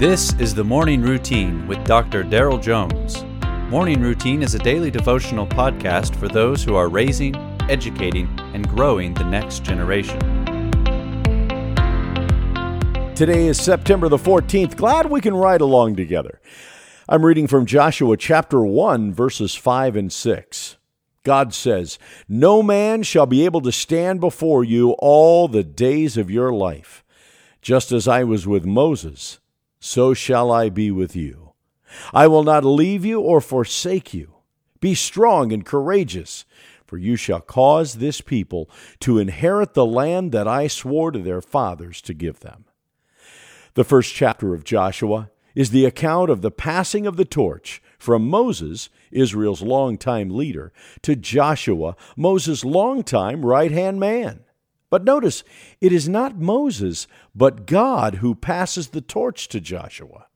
This is the Morning Routine with Dr. Daryl Jones. Morning Routine is a daily devotional podcast for those who are raising, educating, and growing the next generation. Today is September the 14th. Glad we can ride along together. I'm reading from Joshua chapter 1, verses 5 and 6. God says, No man shall be able to stand before you all the days of your life. Just as I was with Moses, so shall I be with you. I will not leave you or forsake you. Be strong and courageous, for you shall cause this people to inherit the land that I swore to their fathers to give them. The first chapter of Joshua is the account of the passing of the torch from Moses, Israel's longtime leader, to Joshua, Moses' longtime right hand man. But notice, it is not Moses, but God who passes the torch to Joshua,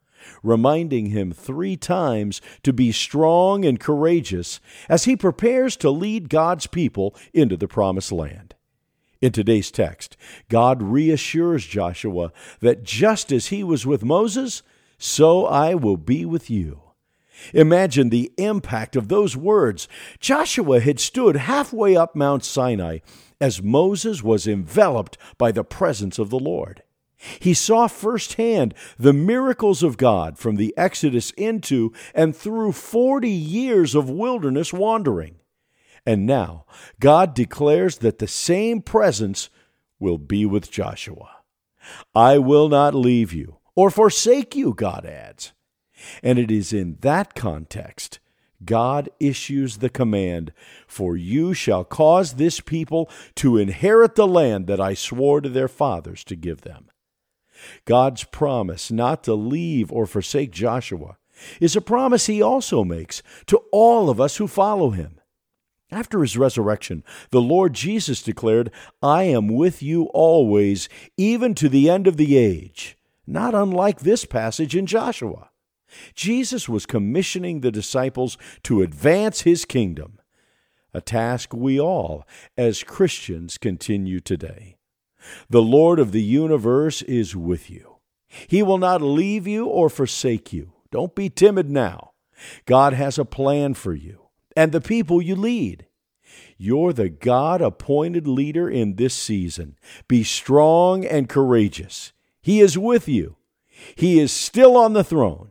reminding him three times to be strong and courageous as he prepares to lead God's people into the promised land. In today's text, God reassures Joshua that just as he was with Moses, so I will be with you. Imagine the impact of those words. Joshua had stood halfway up Mount Sinai as Moses was enveloped by the presence of the Lord. He saw firsthand the miracles of God from the Exodus into and through 40 years of wilderness wandering. And now God declares that the same presence will be with Joshua. I will not leave you or forsake you, God adds. And it is in that context God issues the command For you shall cause this people to inherit the land that I swore to their fathers to give them. God's promise not to leave or forsake Joshua is a promise he also makes to all of us who follow him. After his resurrection, the Lord Jesus declared, I am with you always, even to the end of the age, not unlike this passage in Joshua. Jesus was commissioning the disciples to advance his kingdom, a task we all, as Christians, continue today. The Lord of the universe is with you. He will not leave you or forsake you. Don't be timid now. God has a plan for you and the people you lead. You're the God appointed leader in this season. Be strong and courageous. He is with you. He is still on the throne